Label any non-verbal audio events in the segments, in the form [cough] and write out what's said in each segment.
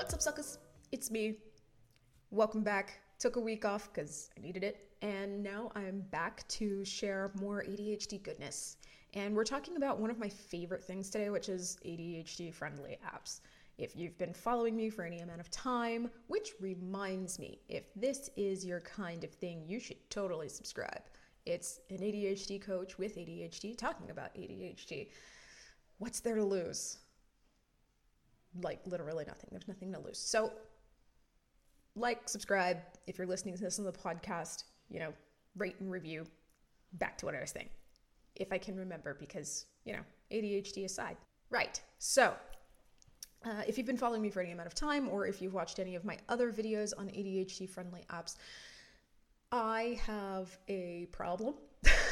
What's up, suckers? It's me. Welcome back. Took a week off because I needed it, and now I'm back to share more ADHD goodness. And we're talking about one of my favorite things today, which is ADHD friendly apps. If you've been following me for any amount of time, which reminds me, if this is your kind of thing, you should totally subscribe. It's an ADHD coach with ADHD talking about ADHD. What's there to lose? Like literally nothing. There's nothing to lose. So, like, subscribe if you're listening to this on the podcast, you know, rate and review. Back to what I was saying. If I can remember, because, you know, ADHD aside. Right. So, uh, if you've been following me for any amount of time, or if you've watched any of my other videos on ADHD friendly apps, I have a problem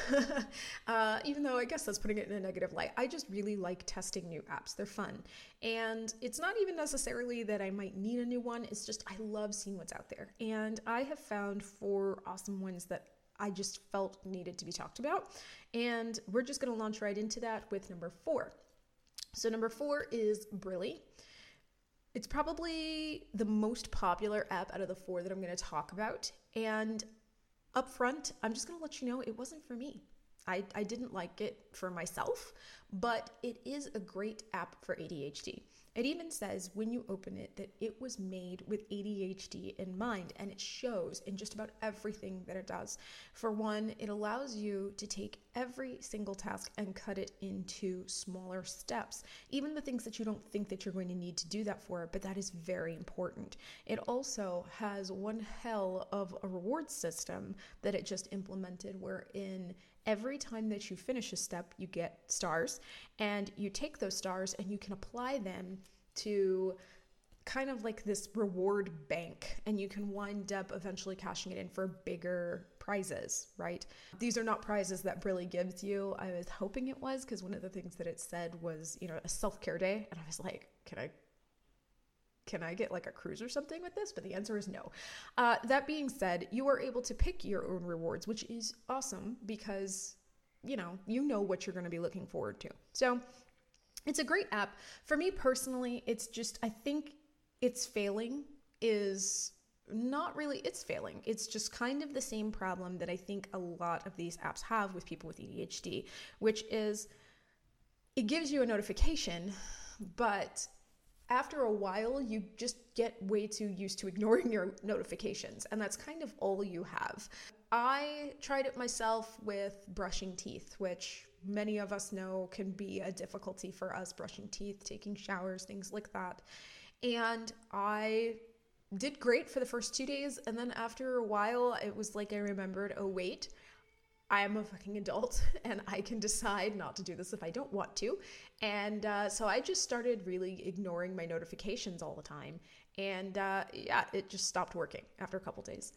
[laughs] uh, even though I guess that's putting it in a negative light. I just really like testing new apps. They're fun. And it's not even necessarily that I might need a new one, it's just I love seeing what's out there. And I have found four awesome ones that I just felt needed to be talked about. And we're just going to launch right into that with number four. So, number four is Brili. It's probably the most popular app out of the four that I'm going to talk about. And up front, I'm just going to let you know it wasn't for me. I, I didn't like it for myself, but it is a great app for ADHD. It even says when you open it that it was made with ADHD in mind, and it shows in just about everything that it does. For one, it allows you to take every single task and cut it into smaller steps, even the things that you don't think that you're going to need to do that for, but that is very important. It also has one hell of a reward system that it just implemented, wherein every time that you finish a step, you get stars, and you take those stars and you can apply them to kind of like this reward bank and you can wind up eventually cashing it in for bigger prizes, right? These are not prizes that Brili gives you. I was hoping it was because one of the things that it said was, you know, a self-care day and I was like, can I can I get like a cruise or something with this? But the answer is no. Uh, that being said, you are able to pick your own rewards, which is awesome because you know you know what you're going to be looking forward to. So it's a great app. For me personally, it's just I think it's failing is not really it's failing it's just kind of the same problem that i think a lot of these apps have with people with adhd which is it gives you a notification but after a while, you just get way too used to ignoring [laughs] your notifications, and that's kind of all you have. I tried it myself with brushing teeth, which many of us know can be a difficulty for us brushing teeth, taking showers, things like that. And I did great for the first two days, and then after a while, it was like I remembered oh, wait, I am a fucking adult [laughs] and I can decide not to do this if I don't want to. And uh, so I just started really ignoring my notifications all the time. And uh, yeah, it just stopped working after a couple days.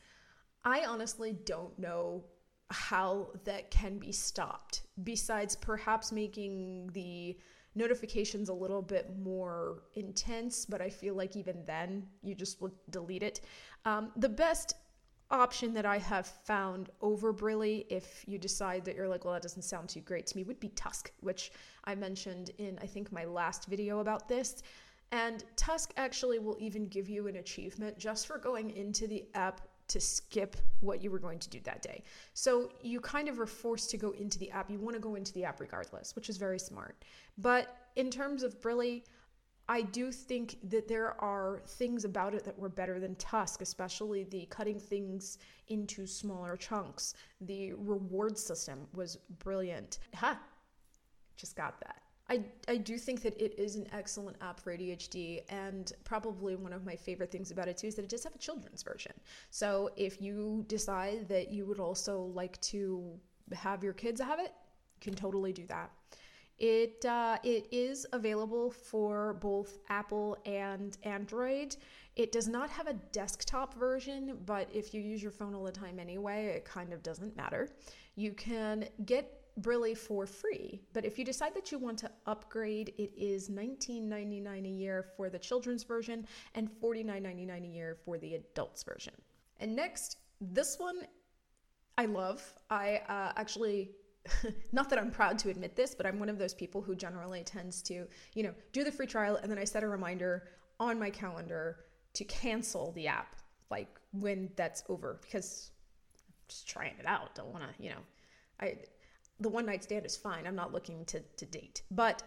I honestly don't know how that can be stopped, besides perhaps making the notifications a little bit more intense, but I feel like even then you just will delete it. Um, the best option that I have found over Brili, if you decide that you're like, well, that doesn't sound too great to me, would be Tusk, which I mentioned in, I think, my last video about this. And Tusk actually will even give you an achievement just for going into the app to skip what you were going to do that day. So you kind of are forced to go into the app. You want to go into the app regardless, which is very smart. But in terms of Brili, I do think that there are things about it that were better than Tusk, especially the cutting things into smaller chunks. The reward system was brilliant. Ha! Just got that. I, I do think that it is an excellent app for ADHD, and probably one of my favorite things about it too is that it does have a children's version. So if you decide that you would also like to have your kids have it, you can totally do that. It uh, it is available for both Apple and Android. It does not have a desktop version, but if you use your phone all the time anyway, it kind of doesn't matter. You can get Brili for free, but if you decide that you want to upgrade, it is $19.99 a year for the children's version and $49.99 a year for the adults version. And next, this one I love. I uh, actually [laughs] not that I'm proud to admit this, but I'm one of those people who generally tends to, you know, do the free trial and then I set a reminder on my calendar to cancel the app like when that's over because I'm just trying it out. Don't want to, you know, I the one night stand is fine. I'm not looking to to date. But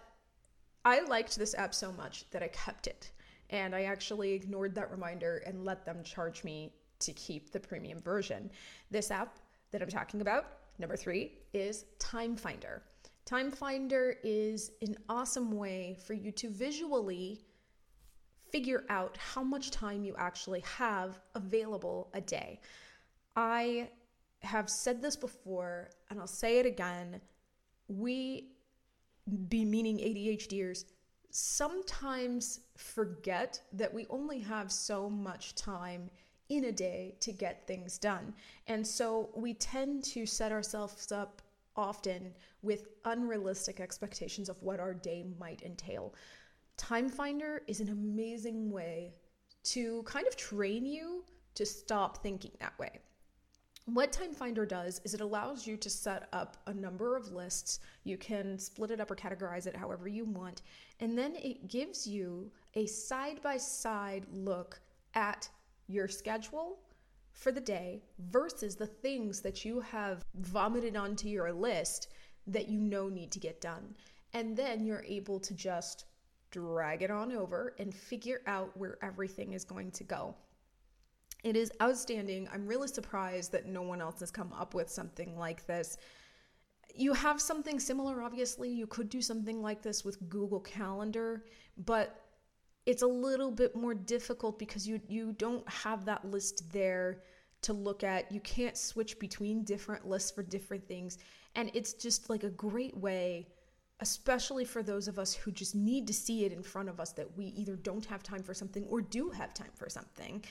I liked this app so much that I kept it. And I actually ignored that reminder and let them charge me to keep the premium version. This app that I'm talking about, number 3, is Time Finder. Time Finder is an awesome way for you to visually figure out how much time you actually have available a day. I have said this before and I'll say it again. We, be meaning ADHDers, sometimes forget that we only have so much time in a day to get things done. And so we tend to set ourselves up often with unrealistic expectations of what our day might entail. Time Finder is an amazing way to kind of train you to stop thinking that way. What Time Finder does is it allows you to set up a number of lists. You can split it up or categorize it however you want. And then it gives you a side by side look at your schedule for the day versus the things that you have vomited onto your list that you know need to get done. And then you're able to just drag it on over and figure out where everything is going to go. It is outstanding. I'm really surprised that no one else has come up with something like this. You have something similar, obviously. You could do something like this with Google Calendar, but it's a little bit more difficult because you you don't have that list there to look at. You can't switch between different lists for different things. And it's just like a great way, especially for those of us who just need to see it in front of us that we either don't have time for something or do have time for something.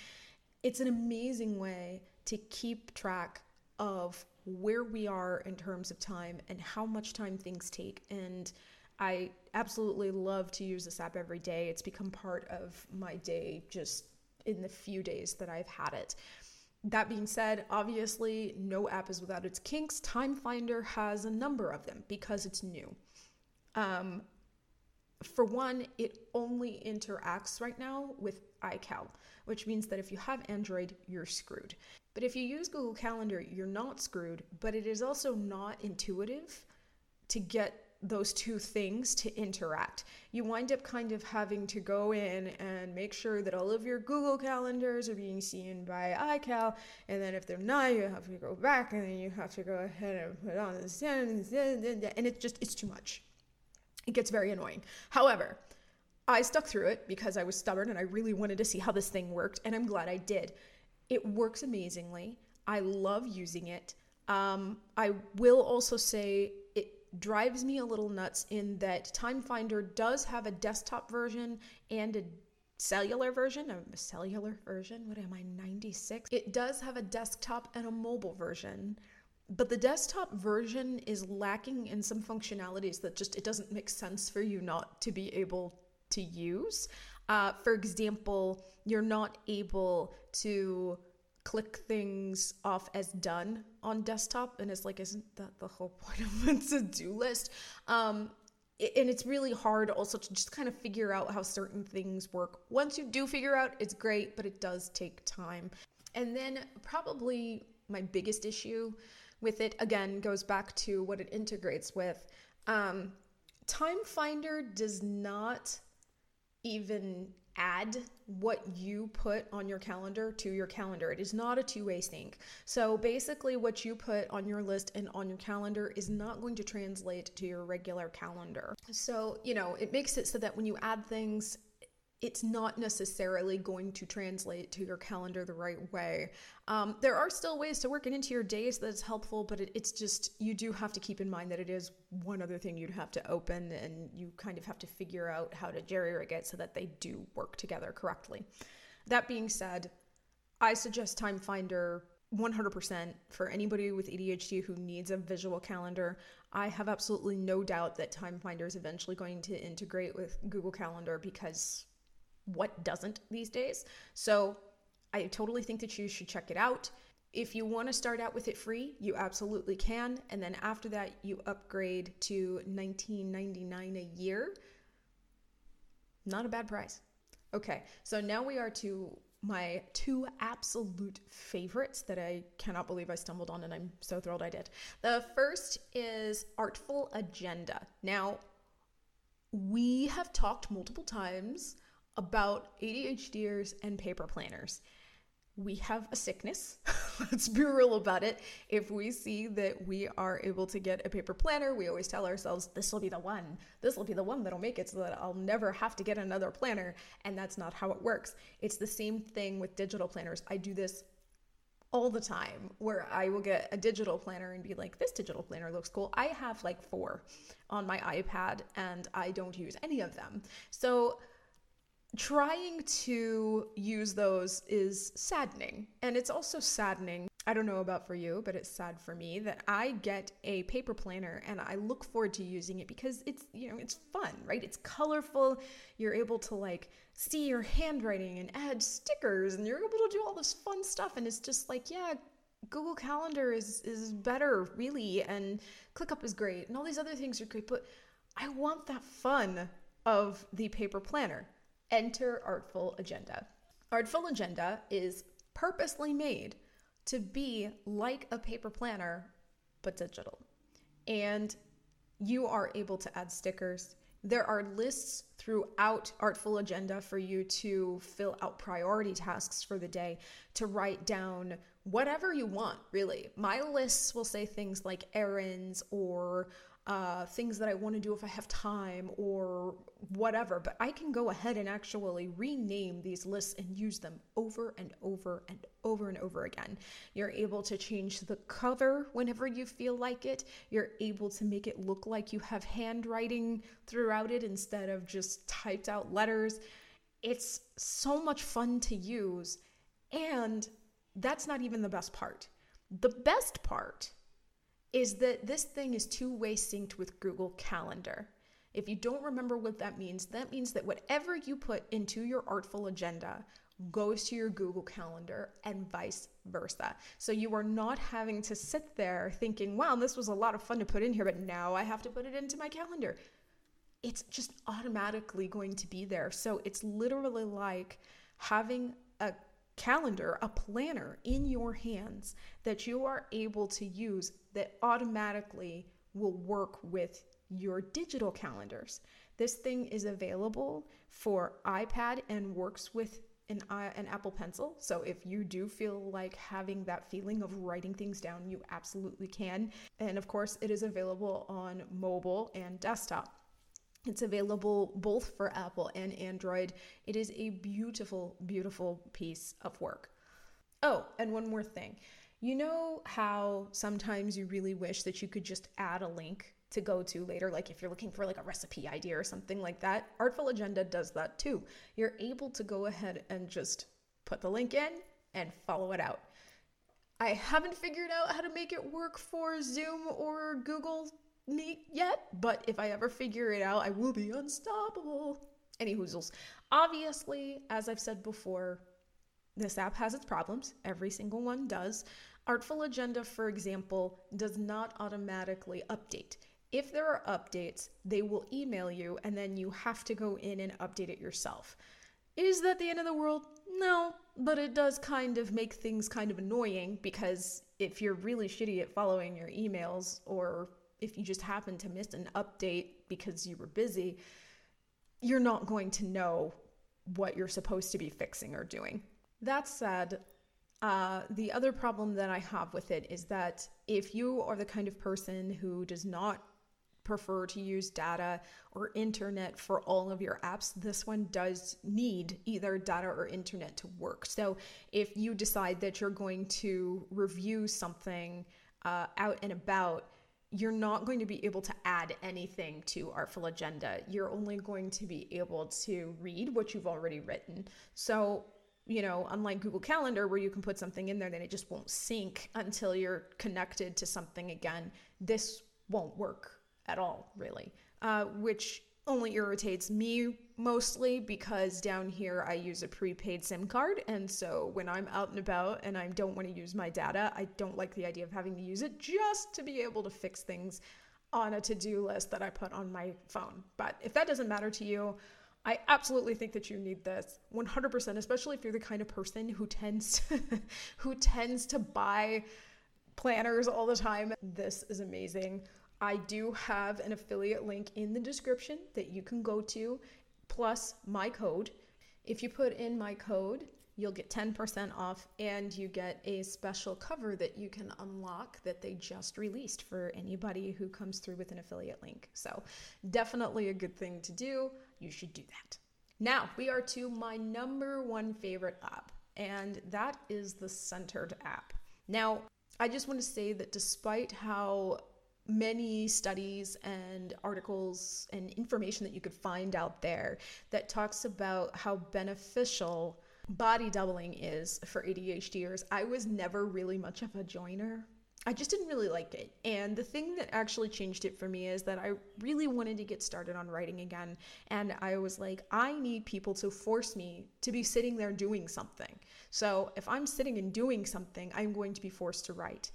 It's an amazing way to keep track of where we are in terms of time and how much time things take. And I absolutely love to use this app every day. It's become part of my day just in the few days that I've had it. That being said, obviously, no app is without its kinks. Time Finder has a number of them because it's new. Um, for one, it only interacts right now with iCal, which means that if you have Android, you're screwed. But if you use Google Calendar, you're not screwed, but it is also not intuitive to get those two things to interact. You wind up kind of having to go in and make sure that all of your Google calendars are being seen by iCal, and then if they're not, you have to go back and then you have to go ahead and put on the and it's just it's too much. It gets very annoying. However, I stuck through it because I was stubborn and I really wanted to see how this thing worked, and I'm glad I did. It works amazingly. I love using it. Um, I will also say drives me a little nuts in that Time Finder does have a desktop version and a cellular version, a cellular version. What am I, 96? It does have a desktop and a mobile version. But the desktop version is lacking in some functionalities that just it doesn't make sense for you not to be able to use. Uh, for example, you're not able to click things off as done on desktop and it's like isn't that the whole point of a to-do list? Um and it's really hard also to just kind of figure out how certain things work. Once you do figure out it's great but it does take time. And then probably my biggest issue with it again goes back to what it integrates with um time finder does not even add what you put on your calendar to your calendar. It is not a two way sync. So basically, what you put on your list and on your calendar is not going to translate to your regular calendar. So, you know, it makes it so that when you add things, it's not necessarily going to translate to your calendar the right way. Um, there are still ways to work it into your days that's helpful, but it, it's just you do have to keep in mind that it is one other thing you'd have to open, and you kind of have to figure out how to jerry rig it so that they do work together correctly. That being said, I suggest Time Finder 100% for anybody with ADHD who needs a visual calendar. I have absolutely no doubt that Time Finder is eventually going to integrate with Google Calendar because what doesn't these days. So I totally think that you should check it out. If you want to start out with it free, you absolutely can. And then after that, you upgrade to $19.99 a year. Not a bad price. Okay, so now we are to my two absolute favorites that I cannot believe I stumbled on, and I'm so thrilled I did. The first is Artful Agenda. Now, we have talked multiple times about ADHDers and paper planners we have a sickness. [laughs] Let's be real about it. If we see that we are able to get a paper planner, we always tell ourselves, this will be the one. This will be the one that'll make it so that I'll never have to get another planner. And that's not how it works. It's the same thing with digital planners. I do this all the time where I will get a digital planner and be like, this digital planner looks cool. I have like four on my iPad and I don't use any of them. So, trying to use those is saddening. And it's also saddening. I don't know about for you, but it's sad for me that I get a paper planner and I look forward to using it because it's, you know, it's fun, right? It's colorful. You're able to like see your handwriting and add stickers and you're able to do all this fun stuff and it's just like, yeah, Google Calendar is is better, really, and ClickUp is great, and all these other things are great, but I want that fun of the paper planner. Enter Artful Agenda. Artful Agenda is purposely made to be like a paper planner, but digital. And you are able to add stickers. There are lists throughout Artful Agenda for you to fill out priority tasks for the day, to write down whatever you want, really. My lists will say things like errands or uh, things that I want to do if I have time or whatever. But I can go ahead and actually rename these lists and use them over and over and over and over again. You're able to change the cover whenever you feel like it. You're able to make it look like you have handwriting throughout it instead of just typed out letters. It's so much fun to use. And that's not even the best part. The best part is that this thing is two way synced with Google Calendar. If you don't remember what that means, that means that whatever you put into your artful agenda goes to your Google Calendar and vice versa. So you are not having to sit there thinking, wow, this was a lot of fun to put in here, but now I have to put it into my calendar. It's just automatically going to be there. So it's literally like having a calendar, a planner in your hands that you are able to use that automatically will work with your digital calendars. This thing is available for iPad and works with an, uh, an Apple Pencil. So if you do feel like having that feeling of writing things down, you absolutely can. And of course, it is available on mobile and desktop. It's available both for Apple and Android. It is a beautiful, beautiful piece of work. Oh, and one more thing. You know how sometimes you really wish that you could just add a link to go to later, like if you're looking for like a recipe idea or something like that? Artful Agenda does that too. You're able to go ahead and just put the link in and follow it out. I haven't figured out how to make it work for Zoom or Google Meet yet, but if I ever figure it out, I will be unstoppable. Any hoozles. Obviously, as I've said before, this app has its problems. Every single one does. Artful Agenda, for example, does not automatically update. If there are updates, they will email you and then you have to go in and update it yourself. Is that the end of the world? No, but it does kind of make things kind of annoying because if you're really shitty at following your emails or if you just happen to miss an update because you were busy, you're not going to know what you're supposed to be fixing or doing. That said, uh, the other problem that I have with it is that if you are the kind of person who does not prefer to use data or internet for all of your apps, this one does need either data or internet to work. So if you decide that you're going to review something uh, out and about, you're not going to be able to add anything to Artful Agenda. You're only going to be able to read what you've already written. So you know, unlike Google Calendar, where you can put something in there, then it just won't sync until you're connected to something again. This won't work at all, really, uh, which only irritates me mostly because down here I use a prepaid SIM card. And so when I'm out and about and I don't want to use my data, I don't like the idea of having to use it just to be able to fix things on a to do list that I put on my phone. But if that doesn't matter to you, I absolutely think that you need this 100%, especially if you're the kind of person who tends to, [laughs] who tends to buy planners all the time. This is amazing. I do have an affiliate link in the description that you can go to, plus my code. If you put in my code, you'll get 10% off and you get a special cover that you can unlock that they just released for anybody who comes through with an affiliate link. So, definitely a good thing to do. You should do that. Now, we are to my number one favorite app, and that is the Centered app. Now, I just want to say that despite how many studies and articles and information that you could find out there that talks about how beneficial body doubling is for ADHDers. I was never really much of a joiner. I just didn't really like it. And the thing that actually changed it for me is that I really wanted to get started on writing again. And I was like, I need people to force me to be sitting there doing something. So if I'm sitting and doing something, I'm going to be forced to write.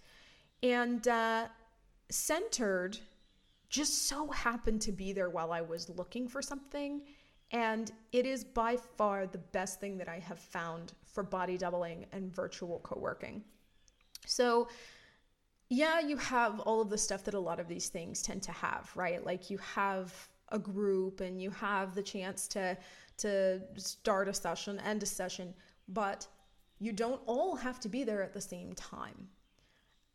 And uh, centered just so happened to be there while I was looking for something. And it is by far the best thing that I have found for body doubling and virtual co working. So, yeah, you have all of the stuff that a lot of these things tend to have, right? Like you have a group and you have the chance to to start a session, end a session, but you don't all have to be there at the same time.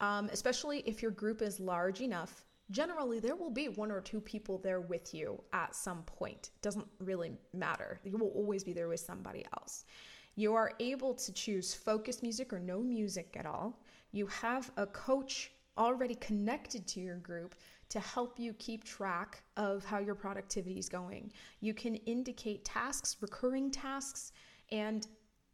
Um, especially if your group is large enough generally there will be one or two people there with you at some point. Doesn't really matter. You will always be there with somebody else. You are able to choose focus music or no music at all. You have a coach already connected to your group to help you keep track of how your productivity is going. You can indicate tasks, recurring tasks, and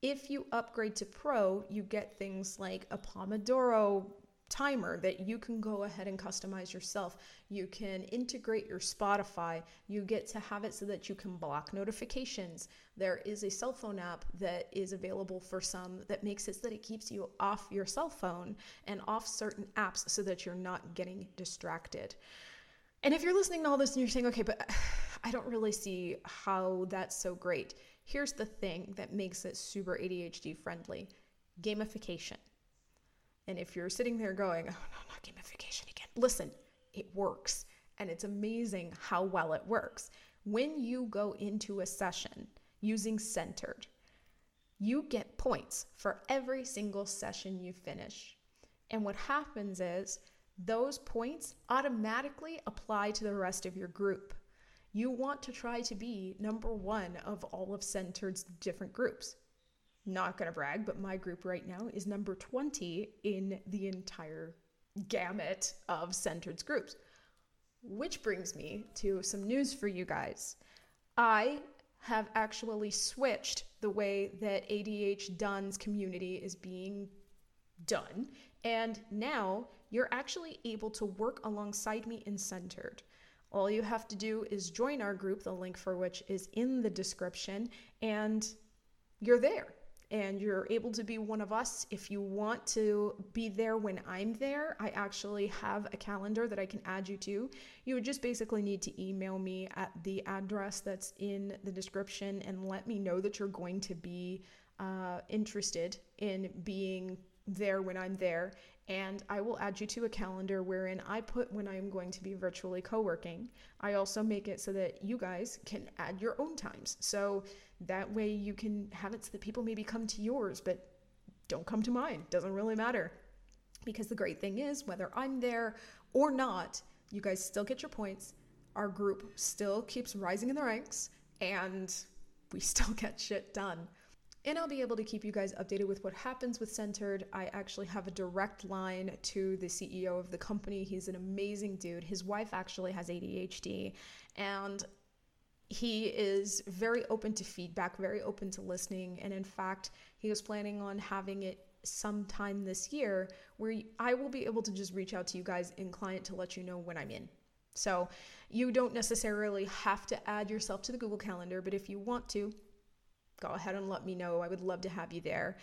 if you upgrade to pro, you get things like a Pomodoro timer that you can go ahead and customize yourself. You can integrate your Spotify. You get to have it so that you can block notifications. There is a cell phone app that is available for some that makes it so that it keeps you off your cell phone and off certain apps so that you're not getting distracted. And if you're listening to all this and you're saying, okay, but [sighs] I don't really see how that's so great, here's the thing that makes it super ADHD friendly gamification. And if you're sitting there going, oh no, not gamification again, listen, it works. And it's amazing how well it works. When you go into a session using Centered, you get points for every single session you finish. And what happens is those points automatically apply to the rest of your group. You want to try to be number one of all of Centered's different groups not going to brag, but my group right now is number 20 in the entire gamut of centered groups. Which brings me to some news for you guys. I have actually switched the way that ADHDone's community is being done, and now you're actually able to work alongside me in Centered. All you have to do is join our group, the link for which is in the description, and you're there and you're able to be one of us. If you want to be there when I'm there, I actually have a calendar that I can add you to. You would just basically need to email me at the address that's in the description and let me know that you're going to be uh, interested in being there when I'm there. And I will add you to a calendar wherein I put when I'm going to be virtually co working. I also make it so that you guys can add your own times. So that way you can have it so that people maybe come to yours, but don't come to mine. Doesn't really matter. Because the great thing is, whether I'm there or not, you guys still get your points. Our group still keeps rising in the ranks, and we [laughs] still get shit done. And I'll be able to keep you guys updated with what happens with Centered. I actually have a direct line to the CEO of the company. He's an amazing dude. His wife actually has ADHD, and he is very open to feedback, very open to listening. And in fact, he was planning on having it sometime this year where I will be able to just reach out to you guys in client to let you know when I'm in. So you don't necessarily have to add yourself to the Google Calendar, but if you want to, go ahead and let me know. I would love to have you there.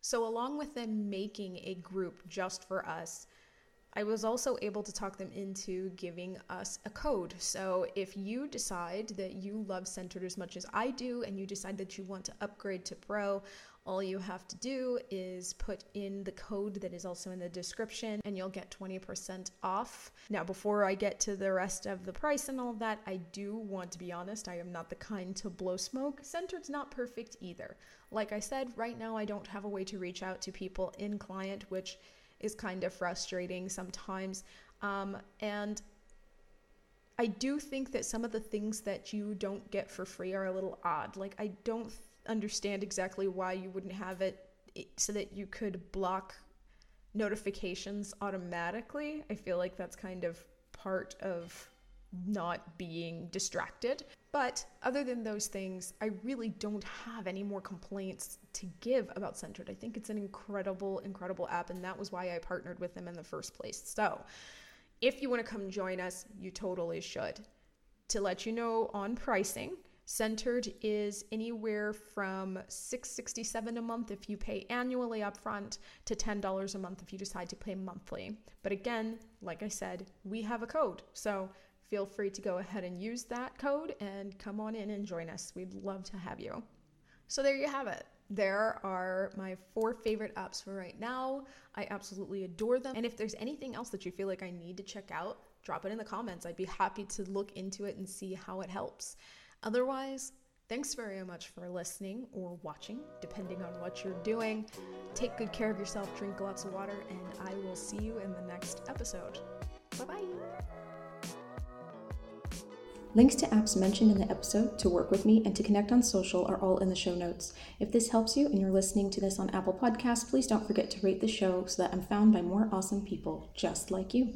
So, along with them making a group just for us, I was also able to talk them into giving us a code. So if you decide that you love Centered as much as I do and you decide that you want to upgrade to Pro, all you have to do is put in the code that is also in the description and you'll get 20% off. Now, before I get to the rest of the price and all of that, I do want to be honest. I am not the kind to blow smoke. Centered's not perfect either. Like I said, right now I don't have a way to reach out to people in client, which is kind of frustrating sometimes. Um, and I do think that some of the things that you don't get for free are a little odd. Like, I don't understand exactly why you wouldn't have it so that you could block notifications automatically. I feel like that's kind of part of not being distracted. But other than those things, I really don't have any more complaints to give about Centered. I think it's an incredible, incredible app, and that was why I partnered with them in the first place. So if you want to come join us, you totally should. To let you know on pricing, Centered is anywhere from 667 a month if you pay annually upfront to $10 a month if you decide to pay monthly. But again, like I said, we have a code. So feel free to go ahead and use that code and come on in and join us. We'd love to have you. So there you have it. There are my four favorite apps for right now. I absolutely adore them. And if there's anything else that you feel like I need to check out, drop it in the comments. I'd be happy to look into it and see how it helps. Otherwise, thanks very much for listening or watching, depending on what you're doing. Take good care of yourself, drink lots of water, and I will see you in the next episode. Bye bye. Links to apps mentioned in the episode, to work with me, and to connect on social are all in the show notes. If this helps you and you're listening to this on Apple Podcasts, please don't forget to rate the show so that I'm found by more awesome people just like you.